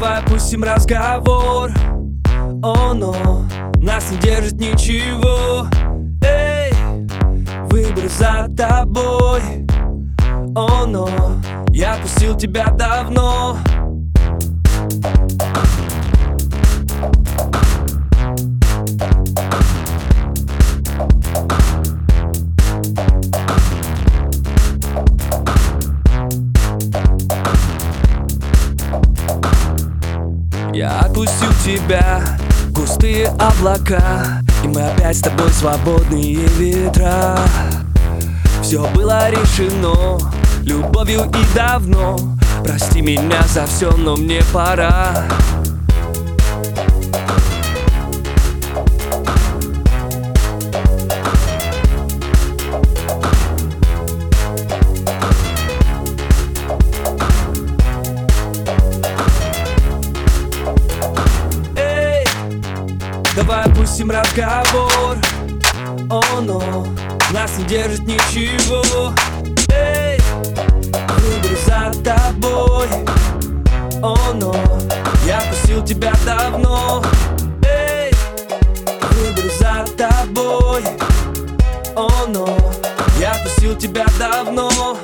Давай опустим разговор. О, но нас не держит ничего. Эй, выбор за тобой. О, но я пустил тебя давно Я отпустил тебя густые облака И мы опять с тобой свободные ветра. Все было решено любовью и давно. Прости меня за все, но мне пора давай опустим разговор. О, но нас не держит ничего. Эй, выбор за тобой. О, но я пустил тебя давно. Эй, выбор за тобой. О, но я пустил тебя давно